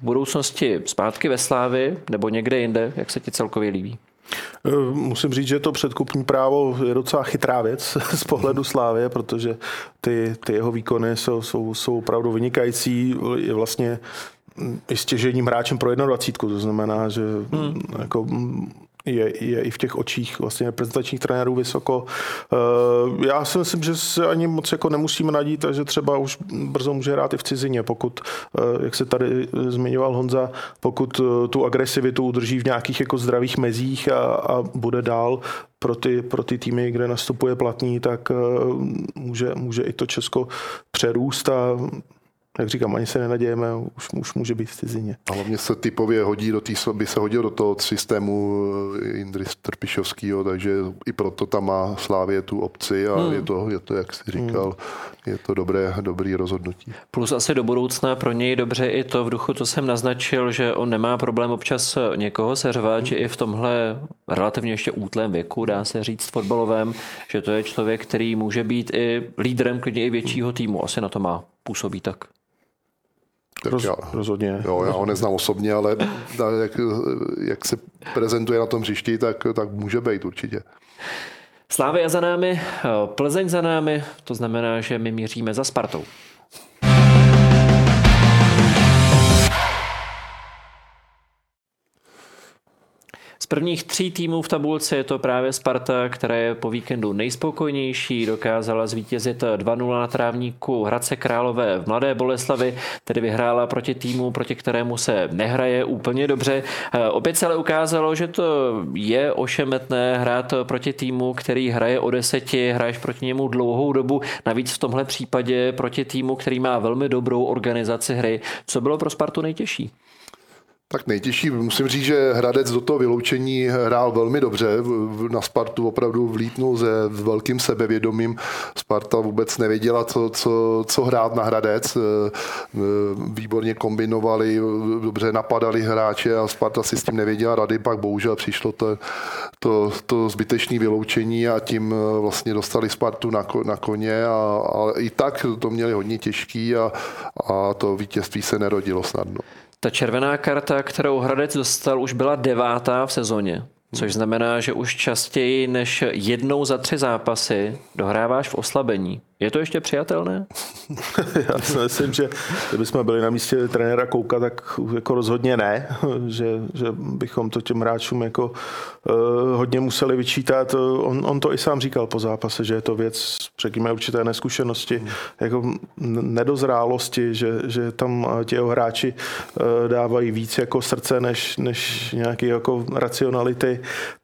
v budoucnosti zpátky ve Slávy nebo někde jinde, jak se ti celkově líbí? Eh, musím říct, že to předkupní právo je docela chytrá věc z pohledu Slávě, protože ty, ty jeho výkony jsou, jsou, jsou opravdu vynikající. Je vlastně i stěžením hráčem pro 21. To znamená, že hmm. jako je, je i v těch očích vlastně reprezentačních trenérů vysoko. Eh, já si myslím, že se ani moc jako nemusíme nadít, že třeba už brzo může hrát i v cizině, pokud, eh, jak se tady zmiňoval Honza, pokud eh, tu agresivitu udrží v nějakých jako zdravých mezích a, a bude dál pro ty, pro ty týmy, kde nastupuje platný, tak může, může i to Česko přerůst a jak říkám, ani se nenadějeme, už, už může být v cizině. A hlavně se typově hodí do tý, by se hodil do toho systému eh, Indry Trpišovského, takže i proto tam má Slávě tu obci a hmm. je, to, je to, jak jsi říkal, hmm. je to dobré, dobrý rozhodnutí. Plus asi do budoucna pro něj dobře i to v duchu, co jsem naznačil, že on nemá problém občas někoho seřvat, hmm. že i v tomhle relativně ještě útlém věku, dá se říct fotbalovém, že to je člověk, který může být i lídrem klidně i většího týmu. Asi na to má působí tak. Tak Roz, já, rozhodně. Jo, já ho neznám osobně, ale jak, jak se prezentuje na tom hřišti, tak, tak může být určitě. Slávy za námi, Plzeň za námi, to znamená, že my míříme za Spartou. Prvních tří týmů v tabulce je to právě Sparta, která je po víkendu nejspokojnější, dokázala zvítězit 2-0 na trávníku Hradce Králové v Mladé Boleslavi, tedy vyhrála proti týmu, proti kterému se nehraje úplně dobře. Eh, opět se ale ukázalo, že to je ošemetné hrát proti týmu, který hraje o deseti, hraješ proti němu dlouhou dobu, navíc v tomhle případě proti týmu, který má velmi dobrou organizaci hry. Co bylo pro Spartu nejtěžší? Tak nejtěžší, musím říct, že Hradec do toho vyloučení hrál velmi dobře. Na Spartu opravdu vlítnul se velkým sebevědomím. Sparta vůbec nevěděla, co, co, co hrát na Hradec. E, e, výborně kombinovali, dobře napadali hráče a Sparta si s tím nevěděla rady. Pak bohužel přišlo to, to, to zbytečné vyloučení a tím e, vlastně dostali Spartu na, na koně a, a i tak to měli hodně těžký a, a to vítězství se nerodilo snadno. Ta červená karta, kterou Hradec dostal, už byla devátá v sezóně. Což znamená, že už častěji než jednou za tři zápasy dohráváš v oslabení. Je to ještě přijatelné? Já si myslím, že kdybychom byli na místě trenéra Kouka, tak jako rozhodně ne, že, že bychom to těm hráčům jako uh, hodně museli vyčítat. On, on to i sám říkal po zápase, že je to věc, řekněme, určité neskušenosti, hmm. jako nedozrálosti, že, že tam ti hráči uh, dávají víc jako srdce než, než nějaký jako racionality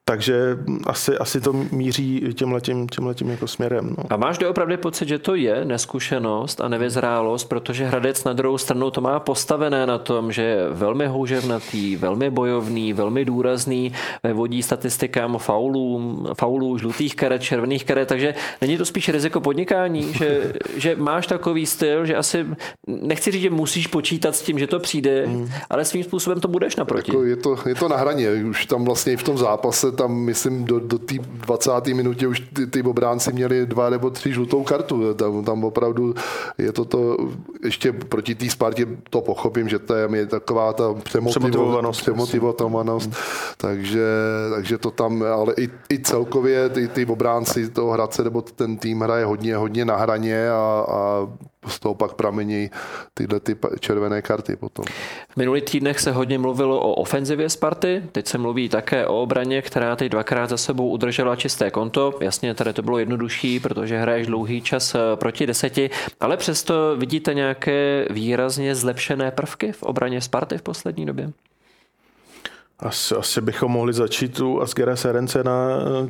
takže asi, asi to míří tímhletím, tímhletím jako směrem. No. A máš opravdu pocit, že to je neskušenost a nevyzrálost, protože Hradec na druhou stranu to má postavené na tom, že je velmi houževnatý, velmi bojovný, velmi důrazný, vodí statistikám faulů, faulů, žlutých karet, červených karet, takže není to spíš riziko podnikání, že, že máš takový styl, že asi, nechci říct, že musíš počítat s tím, že to přijde, hmm. ale svým způsobem to budeš naproti. Jako je, to, je to na hraně, už tam vlastně i v tom zápase tam, myslím, do, do té 20. minutě už ty, ty obránci měli dva nebo tři žlutou kartu. Tam, tam opravdu je to to, ještě proti té Spartě to pochopím, že to je, taková ta přemotivovanost, přemotivovanost takže, takže to tam, ale i, i celkově ty, ty obránci toho Hradce nebo ten tým hraje hodně, hodně na hraně a, a z toho pak pramení tyhle ty červené karty potom. V minulých týdnech se hodně mluvilo o ofenzivě Sparty, teď se mluví také o obraně, která teď dvakrát za sebou udržela čisté konto. Jasně, tady to bylo jednodušší, protože hraješ dlouhý čas eh, proti deseti, ale přesto vidíte nějaké výrazně zlepšené prvky v obraně Sparty v poslední době? Asi, asi bychom mohli začít u Asgera Serencena,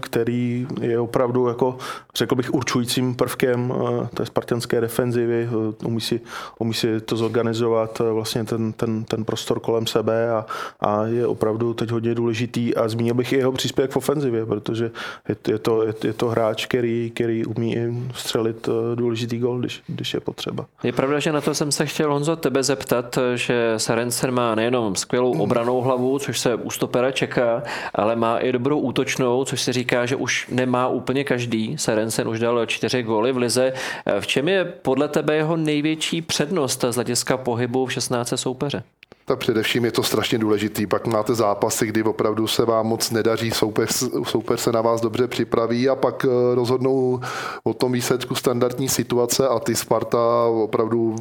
který je opravdu, jako, řekl bych, určujícím prvkem eh, té spartanské defenzivy. Eh, umí si, umí si to zorganizovat eh, vlastně ten, ten, ten prostor kolem sebe a, a je opravdu teď hodně důležitý. A zmínil bych i jeho příspěvek v ofenzivě, protože je, je, to, je, je to hráč, který, který umí střelit důležitý gol, když, když je potřeba. Je pravda, že na to jsem se chtěl, Honzo, tebe zeptat, že Serencen má nejenom skvělou obranou hlavu, což se u stopera čeká, ale má i dobrou útočnou, což se říká, že už nemá úplně každý. Serencen už dal čtyři góly v lize. V čem je podle tebe jeho největší přednost z hlediska pohybu v 16 soupeře? Tak především je to strašně důležitý. Pak máte zápasy, kdy opravdu se vám moc nedaří, soupeř, soupeř se na vás dobře připraví a pak eh, rozhodnou o tom výsledku standardní situace a ty Sparta opravdu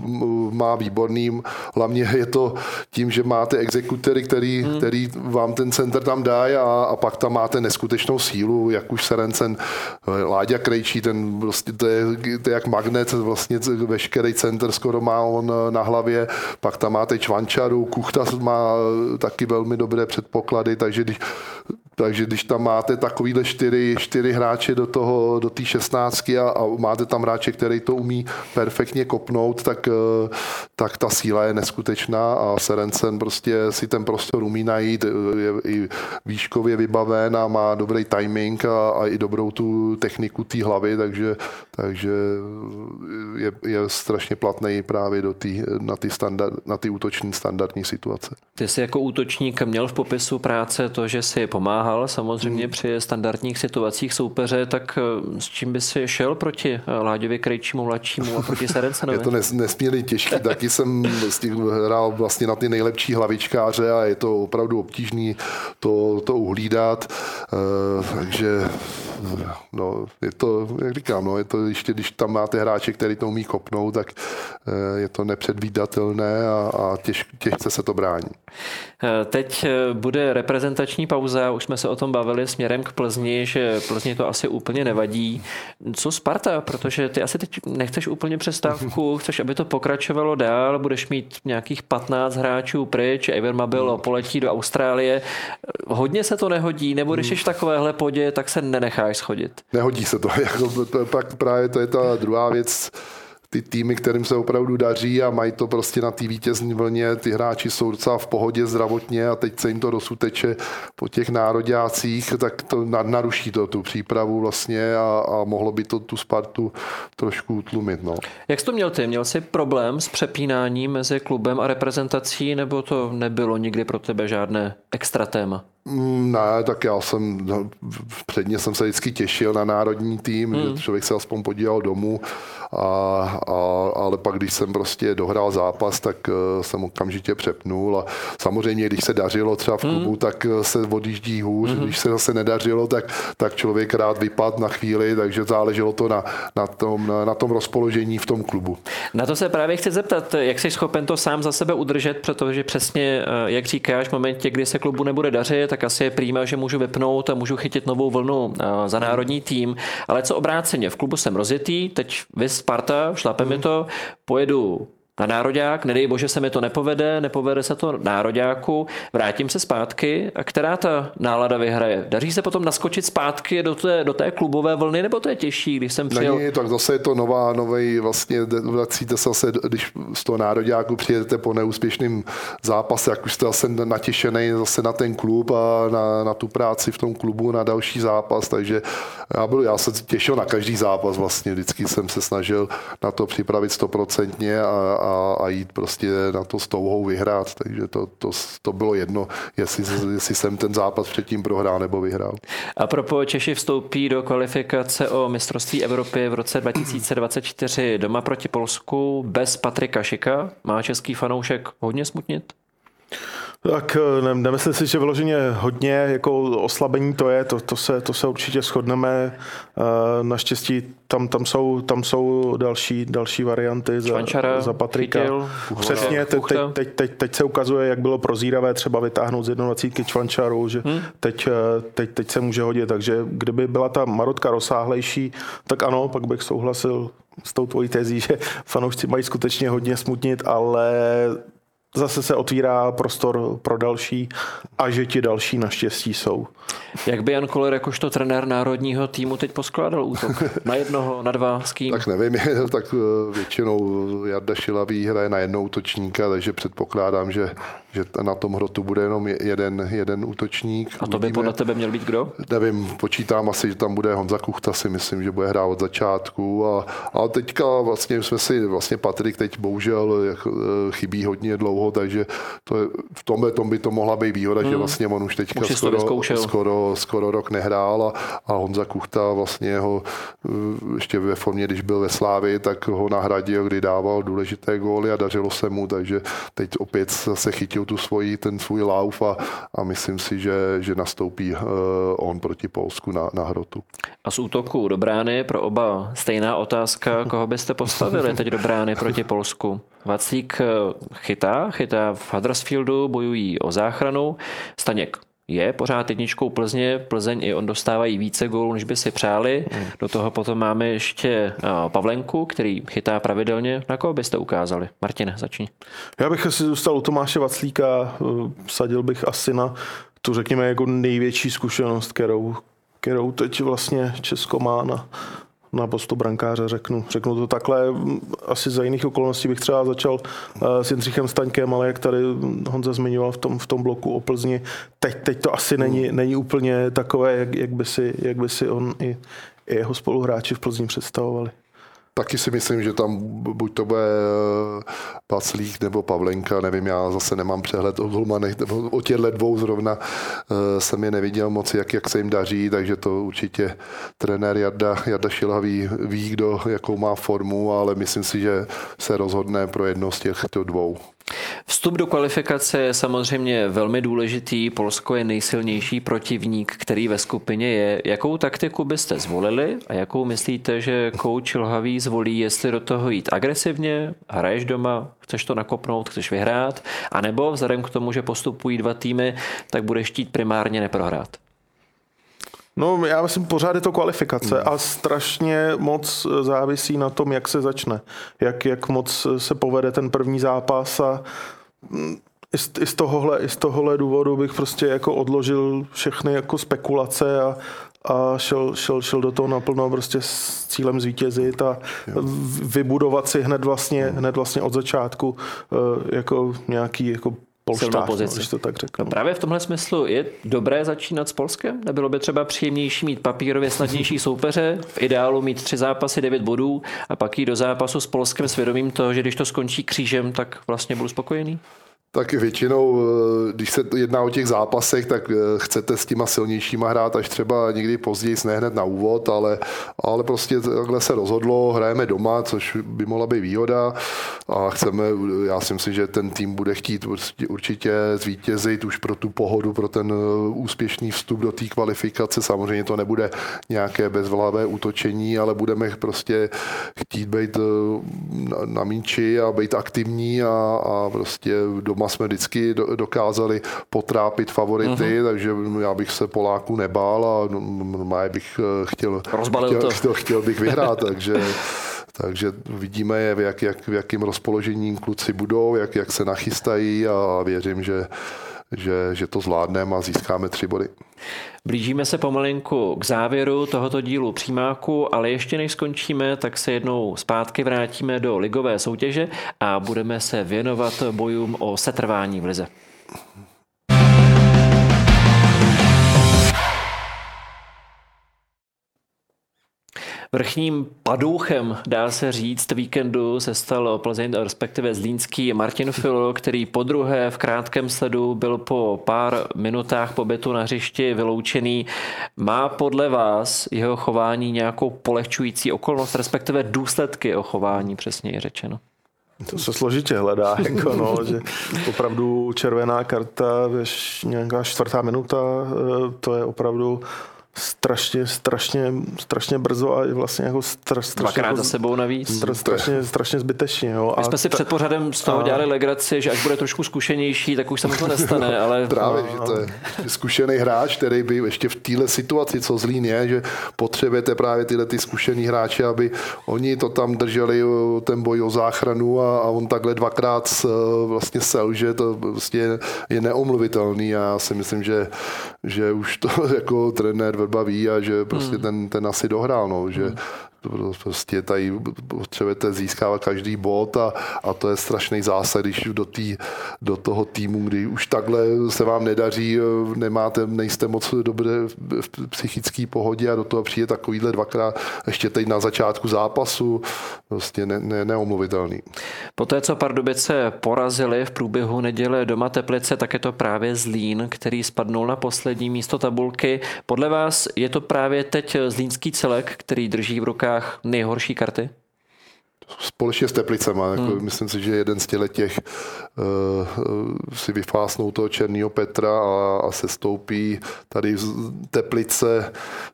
má výborný. Hlavně je to tím, že máte exekutory, který, hmm. který vám ten center tam dá a, a pak tam máte neskutečnou sílu, jak už Serencen, eh, Láďa Krejčí, ten vlastně, to je, to je jak magnet, vlastně veškerý center skoro má on eh, na hlavě, pak tam máte Čvančaru, Kuchta má taky velmi dobré předpoklady, takže když takže když tam máte takovýhle čtyři, čtyři hráče do toho, do šestnáctky a, a, máte tam hráče, který to umí perfektně kopnout, tak, eh, tak ta síla je neskutečná a Serencen prostě si ten prostor umí najít, je i výškově vybaven a má dobrý timing a, a i dobrou tu techniku té hlavy, takže, takže je, je strašně platný právě do tý, na ty, standard, na ty útoční standardní situace. Ty jsi jako útočník měl v popisu práce to, že si pomáhal samozřejmě hmm. při standardních situacích soupeře, tak eh, s čím by si šel proti eh, Láďovi Krejčímu mladšímu a proti Serencenovi? je to nes, nesmírně těžké, taky jsem hrál vlastně na ty nejlepší hlavičkáře a je to opravdu obtížný to, to uhlídat, uh, takže no, je to, jak říkám, no, je to ještě, když tam máte hráče, který to umí kopnout, tak je to nepředvídatelné a, a těž, těžce se to brání. Teď bude reprezentační pauza, už jsme se o tom bavili směrem k Plzni, že Plzni to asi úplně nevadí. Co Sparta? Protože ty asi teď nechceš úplně přestávku, chceš, aby to pokračovalo dál, budeš mít nějakých 15 hráčů pryč, Ever bylo poletí do Austrálie. Hodně se to nehodí, nebo když jsi v takovéhle podě, tak se nenecháš schodit. Nehodí se to, jako, to pak právě to je ta druhá věc, ty týmy, kterým se opravdu daří a mají to prostě na té vítězní vlně, ty hráči jsou docela v pohodě zdravotně a teď se jim to dosuteče po těch nároďácích, tak to naruší to tu přípravu vlastně a, a mohlo by to tu Spartu trošku utlumit. No. Jak jsi to měl ty? Měl jsi problém s přepínáním mezi klubem a reprezentací, nebo to nebylo nikdy pro tebe žádné extra téma? Mm, ne, tak já jsem, no, předně jsem se vždycky těšil na národní tým, hmm. že člověk se aspoň podíval domů, a, a, ale pak, když jsem prostě dohrál zápas, tak uh, jsem okamžitě přepnul a samozřejmě, když se dařilo třeba v hmm. klubu, hmm. tak uh, se odjíždí hůř, hmm. když se zase nedařilo, tak, tak člověk rád vypad na chvíli, takže záleželo to na, na, tom, na, na tom rozpoložení v tom klubu. Na to se právě chci zeptat, jak jsi schopen to sám za sebe udržet, protože přesně, uh, jak říkáš, v momentě, kdy se klubu nebude dařit, tak asi je prýma, že můžu vypnout a můžu chytit novou vlnu za národní tým. Ale co obráceně, v klubu jsem rozjetý, teď vy Sparta, šlape mi to, pojedu na nároďák, nedej bože se mi to nepovede, nepovede se to nároďáku, vrátím se zpátky a která ta nálada vyhraje? Daří se potom naskočit zpátky do té, do té klubové vlny, nebo to je těžší, když jsem přijel? Není, tak zase je to nová, nový vlastně, vracíte se zase, když z toho nároďáku přijedete po neúspěšném zápase, jak už jste zase natěšený zase na ten klub a na, na tu práci v tom klubu, na další zápas, takže já, byl, já se těšil na každý zápas vlastně, vždycky jsem se snažil na to připravit stoprocentně a, a, a jít prostě na to s touhou vyhrát. Takže to, to, to bylo jedno, jestli, jestli jsem ten zápas předtím prohrál nebo vyhrál. A propo Češi vstoupí do kvalifikace o mistrovství Evropy v roce 2024 doma proti Polsku bez Patrika Šika. Má český fanoušek hodně smutnit? Tak eh, ne, nemyslím si, že vyloženě hodně jako oslabení to je, to, to, se, to se určitě shodneme. Eh, naštěstí tam, tam, jsou, tam jsou další, další varianty za, Čvančara, za Patrika. Chytil, Přesně, te, te, teď, teď, teď se ukazuje, jak bylo prozíravé třeba vytáhnout z 21 Čvančaru, že hmm. teď, eh, teď, teď se může hodit, takže kdyby byla ta Marotka rozsáhlejší, tak ano, pak bych souhlasil s tou tvojí tezí, že fanoušci mají skutečně hodně smutnit, ale zase se otvírá prostor pro další a že ti další naštěstí jsou. Jak by Jan Koller jakožto trenér národního týmu teď poskládal útok? Na jednoho, na dva, s kým? Tak nevím, tak eh, většinou Jarda Šilavý hraje na jednoho útočníka, takže předpokládám, že, že na tom hrotu bude jenom jeden, jeden útočník. A to by podle tebe měl být kdo? Nevím, počítám asi, že tam bude Honza Kuchta, si myslím, že bude hrát od začátku. A, a teďka vlastně jsme si, vlastně Patrik teď bohužel eh, chybí hodně dlouho, takže to je, v tomhle tom by to mohla být výhoda, hmm. že vlastně on už teďka už skoro, skoro skoro, rok nehrál a, a Honza Kuchta vlastně ho eh, ještě ve formě, když byl ve Slávi, tak ho nahradil, kdy dával důležité góly a dařilo se mu, takže teď opět se chytil tu svoji, ten svůj lauf a, a myslím si, že, že nastoupí uh, on proti Polsku na, na hrotu. A z útoku do brány pro oba stejná otázka, koho byste postavili teď do brány proti Polsku? Vacík eh, chytá, chytá v Huddersfieldu, bojují o záchranu. Staněk je pořád jedničkou Plzně. Plzeň i on dostávají více gólů, než by si přáli. Hmm. Do toho potom máme ještě Pavlenku, který chytá pravidelně. Na koho byste ukázali? Martin, začni. Já bych asi zůstal u Tomáše Vaclíka. Sadil bych asi na tu, řekněme, jako největší zkušenost, kterou, kterou teď vlastně Česko má na, na postu brankáře, řeknu. Řeknu to takhle. Asi za jiných okolností bych třeba začal eh, s Jindřichem Staňkem, ale jak tady Honza zmiňoval v tom, v tom bloku o Plzni, teď, teď to asi není, není úplně takové, jak, jak, by si, jak by si on i, i jeho spoluhráči v Plzni představovali. Taky si myslím, že tam buď to bude eh, Paclík nebo Pavlenka, nevím, já zase nemám přehled o Hulmanech, o těchto dvou zrovna eh, jsem je neviděl moc, jak, jak se jim daří, takže to určitě trenér Jarda, Jarda Šilhavý ví, kdo, jakou má formu, ale myslím si, že se rozhodne pro jedno z těchto dvou. Vstup do kvalifikace je samozřejmě velmi důležitý. Polsko je nejsilnější protivník, který ve skupině je. Jakou taktiku byste zvolili a jakou myslíte, že kouč Lhavý zvolí, jestli do toho jít agresivně, hraješ doma, chceš to nakopnout, chceš vyhrát, anebo vzhledem k tomu, že postupují dva týmy, tak budeš chtít primárně neprohrát? No, já myslím, pořád je to kvalifikace a strašně moc závisí na tom, jak se začne. Jak, jak moc se povede ten první zápas a mm, i z, tohohle, i z tohohle důvodu bych prostě jako odložil všechny jako spekulace a, a šel, šel, šel do toho naplno prostě s cílem zvítězit a vybudovat si hned vlastně, hned vlastně od začátku eh, jako nějaký jako polštář, silnou pozici. No, to tak řeknu. No právě v tomhle smyslu je dobré začínat s Polskem? Nebylo by třeba příjemnější mít papírově snadnější soupeře, v ideálu mít tři zápasy, devět bodů a pak jít do zápasu s Polskem svědomím toho, že když to skončí křížem, tak vlastně budu spokojený? Tak většinou, eh, když se jedná o těch zápasech, tak eh, chcete s těma silnějšíma hrát až třeba někdy později, ne hned na úvod, ale, ale prostě takhle se rozhodlo, hrajeme doma, což by mohla být výhoda a chceme, já si myslím, že ten tým bude chtít určitě zvítězit už pro tu pohodu, pro ten eh, úspěšný vstup do té kvalifikace. Samozřejmě to nebude nějaké bezvlavé útočení, ale budeme prostě chtít být na, na míči a být aktivní a, a prostě doma doma jsme vždycky dokázali potrápit favority, uh-huh. takže já bych se Poláku nebál a normálně bych eh, chtěl, chtěl, to. chtěl, chtěl bych vyhrát, takže takže vidíme, v, jak, jak, v jakým rozpoložením kluci budou, jak, jak se nachystají a věřím, že, že, že to zvládneme a získáme tři body. Blížíme se pomalinku k závěru tohoto dílu přímáku, ale ještě než skončíme, tak se jednou zpátky vrátíme do ligové soutěže a budeme se věnovat bojům o setrvání v lize. Vrchním padouchem, dá se říct, víkendu se stal Plzeň, respektive Zlínský Martin Filo, který po druhé v krátkém sledu byl po pár minutách pobytu na hřišti vyloučený. Má podle vás jeho chování nějakou polehčující okolnost, respektive důsledky o chování, přesněji řečeno? To se složitě hledá, jako no, že opravdu červená karta, nějaká čtvrtá minuta, eh, to je opravdu strašně, strašně, strašně brzo a vlastně jako stra, strašně Dvakrát jako, za sebou navíc. Stra, strašně, strašně zbytečně. Jo. My jsme si před pořadem z toho a... dělali legraci, že až bude trošku zkušenější, tak už se mu to nestane, ale... Právě, no, že to je zkušený hráč, který by ještě v téhle situaci, co Zlín je, že potřebujete právě tyhle ty zkušený hráče, aby oni to tam drželi, ten boj o záchranu a, a on takhle dvakrát vlastně selže, to vlastně je, je neomluvitelný a já si myslím, že, že už to jako trenér Vrba ví a že prostě hmm. ten, ten asi dohrál, no, že hmm prostě tady potřebujete získávat každý bod a, a to je strašný zásah, když do, tý, do toho týmu, kdy už takhle se vám nedaří, nemáte, nejste moc dobře v psychické pohodě a do toho přijde takovýhle dvakrát ještě teď na začátku zápasu, prostě ne, ne, neomluvitelný. Poté, co Pardubice porazili v průběhu neděle doma Teplice, tak je to právě Zlín, který spadnul na poslední místo tabulky. Podle vás je to právě teď zlínský celek, který drží v rukách hrách nejhorší karty? Společně s Teplicema. Jako hmm. Myslím si, že jeden z těch těch uh, si vyfásnou toho Černýho Petra a, a se stoupí tady z Teplice.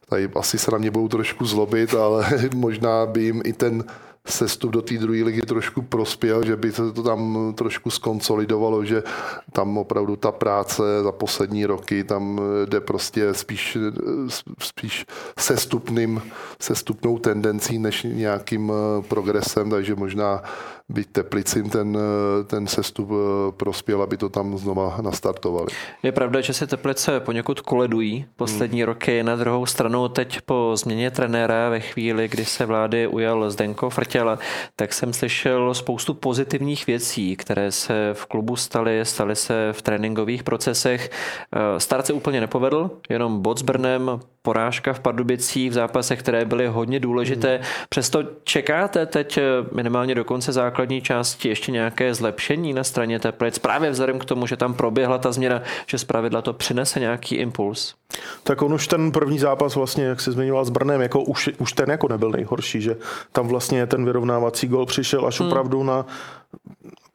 Tady asi se na mě budou trošku zlobit, ale možná by jim i ten sestup do té druhé ligy trošku prospěl, že by se to tam trošku skonsolidovalo, že tam opravdu ta práce za poslední roky tam jde prostě spíš, spíš sestupným, sestupnou tendencí než nějakým progresem, takže možná byť Teplicím ten, ten sestup eh, prospěl, aby to tam znova nastartovali. Je pravda, že se Teplice poněkud koledují poslední hmm. roky. Na druhou stranu teď po změně trenéra ve chvíli, kdy se vlády ujal Zdenko Frtěla, tak jsem slyšel spoustu pozitivních věcí, které se v klubu staly, staly se v tréninkových procesech. Eh, start se úplně nepovedl, jenom bod s Brnem, porážka v Pardubicích v zápasech, které byly hodně důležité. Hmm. Přesto čekáte teď eh, minimálně do konce základní části ještě nějaké zlepšení na straně Teplic, právě vzhledem k tomu, že tam proběhla ta změna, že zpravidla to přinese nějaký impuls? Tak on už ten první zápas vlastně, jak se zmiňoval s Brnem, jako už, už ten jako nebyl nejhorší, že tam vlastně ten vyrovnávací gol přišel až hmm. opravdu na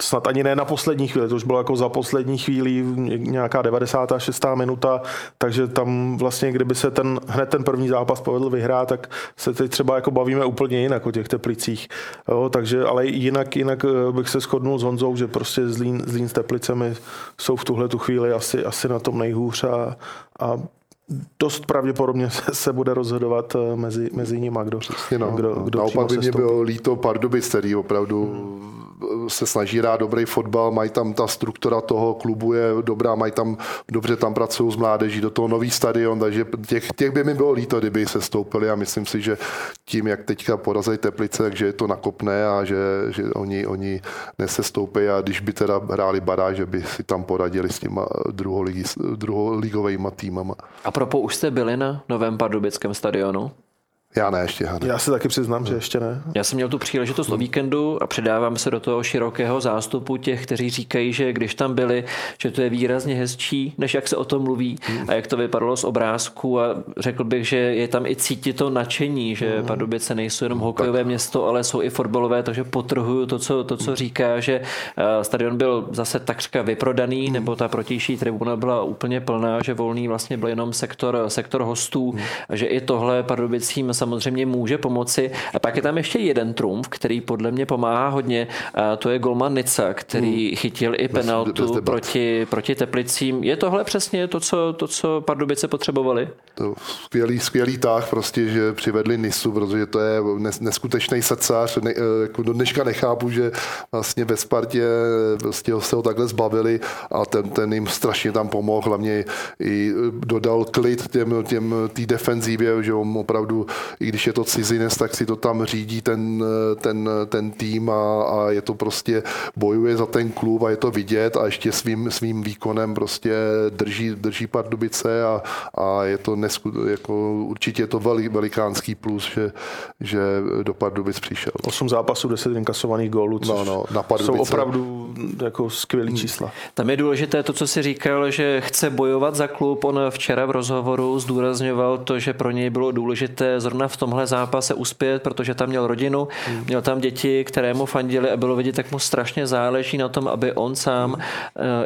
snad ani ne na poslední chvíli, to už bylo jako za poslední chvíli nějaká 96. minuta, takže tam vlastně, kdyby se ten, hned ten první zápas povedl vyhrát, tak se teď třeba jako bavíme úplně jinak o těch teplicích. Jo, takže, ale jinak, jinak eh, bych se shodnul s Honzou, že prostě Zlín, Zlín s teplicemi jsou v tuhle tu chvíli asi, asi na tom nejhůř a, a dost pravděpodobně se, se bude rozhodovat eh, mezi, mezi nimi, kdo, no, kdo, kdo Naopak by mě bylo líto Pardubic, který opravdu hmm. se snaží hrát dobrý fotbal, mají tam ta struktura toho klubu je dobrá, mají tam, dobře tam pracují s mládeží, do toho nový stadion, takže těch, těch by mi bylo líto, kdyby se stoupili a myslím si, že tím, jak teďka porazí Teplice, takže je to nakopné a že, že oni, oni nesestoupí a když by teda hráli baráž, že by si tam poradili s těma druholigovými týmama. A propo, už jste byli na novém pardubickém stadionu? Já ne, ještě ne. Já si taky přiznám, že ještě ne. Já jsem měl tu příležitost o víkendu a předávám se do toho širokého zástupu těch, kteří říkají, že když tam byli, že to je výrazně hezčí, než jak se o tom mluví a jak to vypadalo z obrázku a řekl bych, že je tam i cítit to nadšení, že mm. Pardubice nejsou jenom hokejové město, ale jsou i fotbalové, takže potrhuju to, co, to, co říká, že eh, stadion byl zase takřka vyprodaný, mm. nebo ta protější tribuna byla úplně plná, že volný vlastně byl jenom sektor, sektor hostů, mm. a že i tohle Pardubicím samozřejmě může pomoci. A pak je tam ještě jeden trumf, který podle mě pomáhá hodně, a to je golman Nica, který hmm. chytil i penaltu bez, bez proti, proti Teplicím. Je tohle přesně to, co, to, co Pardubice potřebovali? To skvělý, skvělý tah prostě, že přivedli Nisu, protože to je neskutečný srdcař. Ne, eh, jako do dneška nechápu, že vlastně ve Spartě prostě se ho takhle zbavili a ten, ten jim strašně tam pomohl, hlavně i dodal klid těm, těm tý defenzívě, že on opravdu, i když je to cizinec, tak si to tam řídí ten, ten, ten tým a, a je to prostě, bojuje za ten klub a je to vidět a ještě svým, svým výkonem prostě drží, drží Pardubice a, a je to nesku, jako, určitě je to velik, velikánský plus, že, že do Pardubic přišel. 8 zápasů, 10 inkasovaných gólů, což no, no, na Pardubice. jsou opravdu jako skvělý hmm. čísla. Tam je důležité to, co si říkal, že chce bojovat za klub. On včera v rozhovoru zdůrazňoval to, že pro něj bylo důležité zrovna v tomhle zápase uspět, protože tam měl rodinu, hmm. měl tam děti, které mu fandili a bylo vidět, jak mu strašně záleží na tom, aby on sám hmm.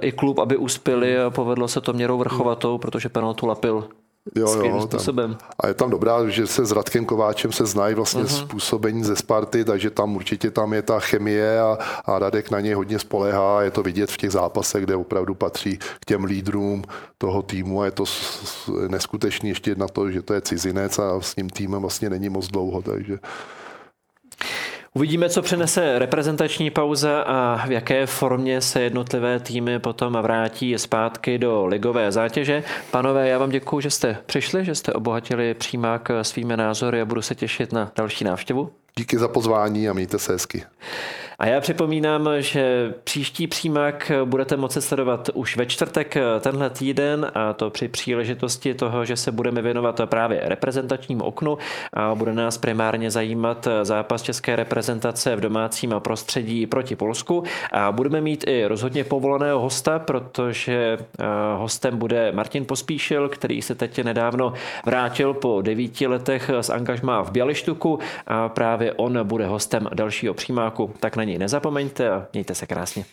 i klub, aby uspěli a povedlo se to měrou vrchovatou, protože penaltu lapil jo, jo, způsobem. Tam, a je tam dobrá, že se s Radkem Kováčem se znají vlastně uh-huh. způsobení ze Sparty, takže tam určitě tam je ta chemie a, a Radek na něj hodně spolehá. Je to vidět v těch zápasech, kde opravdu patří k těm lídrům toho týmu a je to neskutečný ještě na to, že to je cizinec a s tím týmem vlastně není moc dlouho, takže Uvidíme, co přinese reprezentační pauza a v jaké formě se jednotlivé týmy potom vrátí zpátky do ligové zátěže. Panové, já vám děkuji, že jste přišli, že jste obohatili přímák svými názory a budu se těšit na další návštěvu. Díky za pozvání a mějte se hezky. A já připomínám, že příští přímak budete moci sledovat už ve čtvrtek tenhle týden a to při příležitosti toho, že se budeme věnovat právě reprezentačnímu oknu a bude nás primárně zajímat zápas české reprezentace v domácím prostředí proti Polsku a budeme mít i rozhodně povoleného hosta, protože eh, hostem bude Martin Pospíšil, který se teď nedávno vrátil po devíti letech z angažmá v Bělištuku a právě on bude hostem dalšího přímáku. Tak něj nezapomeňte a mějte se krásně.